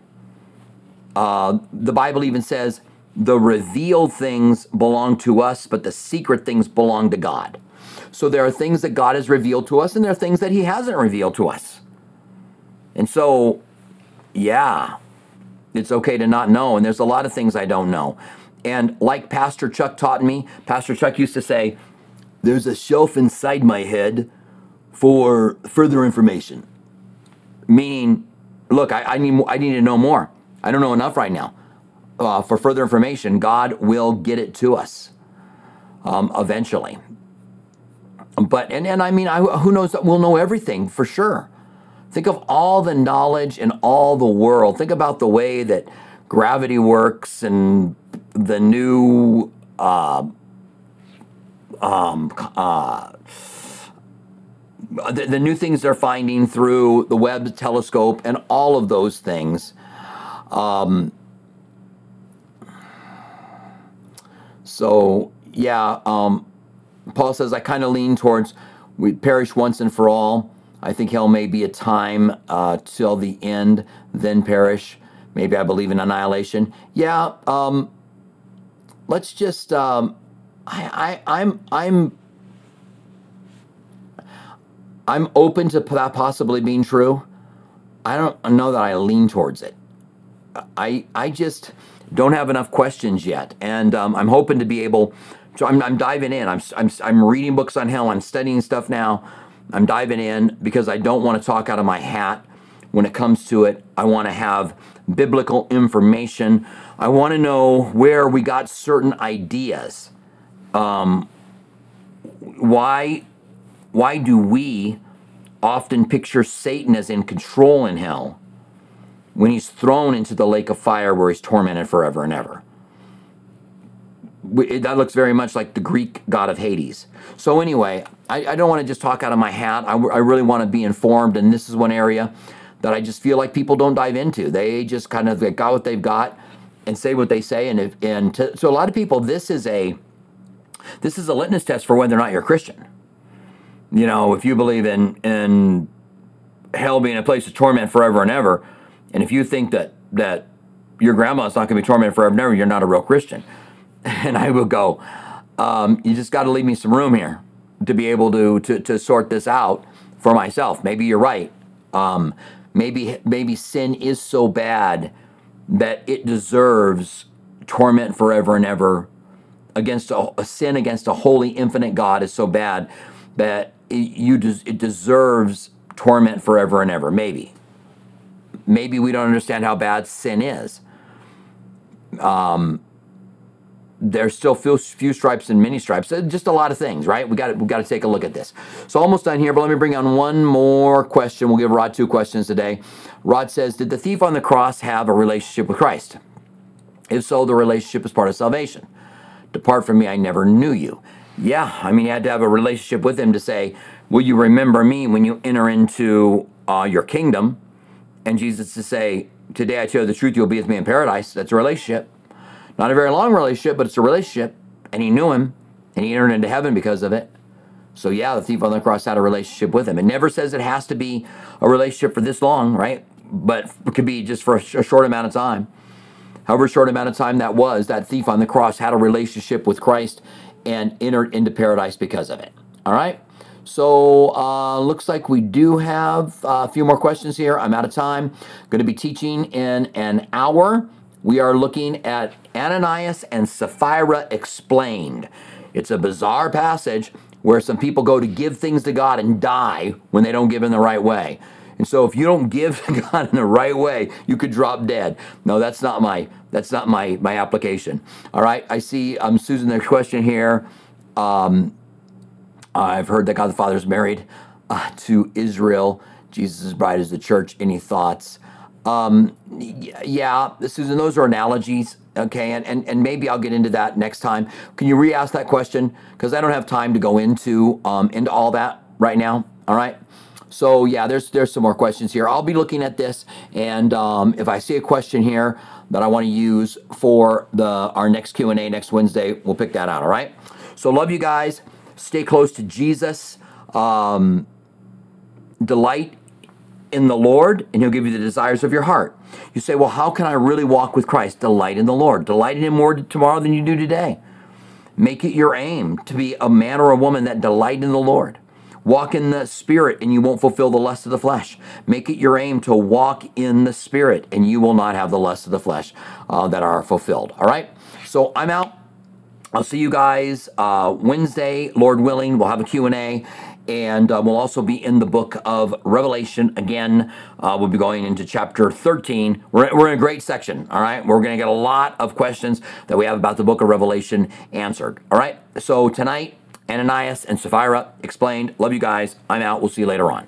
Uh, the Bible even says the revealed things belong to us, but the secret things belong to God. So there are things that God has revealed to us, and there are things that He hasn't revealed to us. And so, yeah, it's okay to not know. And there's a lot of things I don't know. And like Pastor Chuck taught me, Pastor Chuck used to say, there's a shelf inside my head for further information. Meaning, look, I, I need, I need to know more. I don't know enough right now. Uh, for further information, God will get it to us um, eventually. But, and, and I mean, I, who knows, we'll know everything for sure. Think of all the knowledge in all the world. Think about the way that gravity works and the new uh, um, uh, the, the, new things they're finding through the Webb telescope and all of those things. Um, so yeah, um, Paul says I kind of lean towards we perish once and for all. I think hell may be a time uh, till the end, then perish. Maybe I believe in annihilation. Yeah. Um, let's just. Um, I, I I'm I'm I'm open to that possibly being true. I don't know that I lean towards it. I I just don't have enough questions yet, and um, I'm hoping to be able. So I'm, I'm diving in. I'm, I'm I'm reading books on hell. I'm studying stuff now. I'm diving in because I don't want to talk out of my hat when it comes to it. I want to have biblical information. I want to know where we got certain ideas. Um, why why do we often picture Satan as in control in hell when he's thrown into the lake of fire where he's tormented forever and ever? That looks very much like the Greek god of Hades. So anyway, I, I don't want to just talk out of my hat. I, I really want to be informed, and this is one area that I just feel like people don't dive into. They just kind of got what they've got and say what they say, and if, and to, so a lot of people, this is a this is a litmus test for whether or not you're a Christian. You know, if you believe in in hell being a place of torment forever and ever, and if you think that that your grandma's not going to be tormented forever and ever, you're not a real Christian. [laughs] And I will go, um, you just got to leave me some room here to be able to, to, to sort this out for myself. Maybe you're right. Um, maybe, maybe sin is so bad that it deserves torment forever and ever against a, a sin against a holy infinite God is so bad that it, you des, it deserves torment forever and ever. Maybe. Maybe we don't understand how bad sin is. Um, there's still few, few stripes and many stripes. Just a lot of things, right? We got we got to take a look at this. So almost done here, but let me bring on one more question. We'll give Rod two questions today. Rod says, "Did the thief on the cross have a relationship with Christ? If so, the relationship is part of salvation. Depart from me, I never knew you." Yeah, I mean, you had to have a relationship with him to say, Will you remember me when you enter into uh, your kingdom? And Jesus to say, Today I tell you the truth, you'll be with me in paradise. That's a relationship. Not a very long relationship, but it's a relationship. And he knew him, and he entered into heaven because of it. So, yeah, the thief on the cross had a relationship with him. It never says it has to be a relationship for this long, right? But it could be just for a, short amount of time. However short amount of time that was, that thief on the cross had a relationship with Christ and entered into paradise because of it. All right? So, uh, looks like we do have a few more questions here. I'm out of time. Going to be teaching in an hour. We are looking at Ananias and Sapphira explained. It's a bizarre passage where some people go to give things to God and die when they don't give in the right way. And so if you don't give [laughs] to God in the right way, you could drop dead. No, that's not my that's not my my application. All right, I see um, Susan. There's question here. Um, I've heard that God the Father is married uh, to Israel. Jesus' bride is the church. Any thoughts? Um, yeah, Susan, those are analogies. Okay, and, and, and maybe I'll get into that next time. Can you re-ask that question? Because I don't have time to go into um, into all that right now. All right. So yeah, there's there's some more questions here. I'll be looking at this, and um, if I see a question here that I want to use for the our next Q and A next Wednesday, we'll pick that out. All right. So love you guys. Stay close to Jesus. Um, delight in the Lord, and He'll give you the desires of your heart. You say, Well, how can I really walk with Christ? Delight in the Lord. Delight in Him more tomorrow than you do today. Make it your aim to be a man or a woman that delight in the Lord. Walk in the Spirit, and you won't fulfill the lust of the flesh. Make it your aim to walk in the Spirit, and you will not have the lust of the flesh uh, that are fulfilled. All right? So I'm out. I'll see you guys uh, Wednesday, Lord willing. We'll have a Q&A and uh, we'll also be in the book of Revelation again. Uh, we'll be going into chapter 13. We're, we're in a great section, all right? We're going to get a lot of questions that we have about the book of Revelation answered, all right? So tonight, Ananias and Sapphira explained. Love you guys. I'm out. We'll see you later on.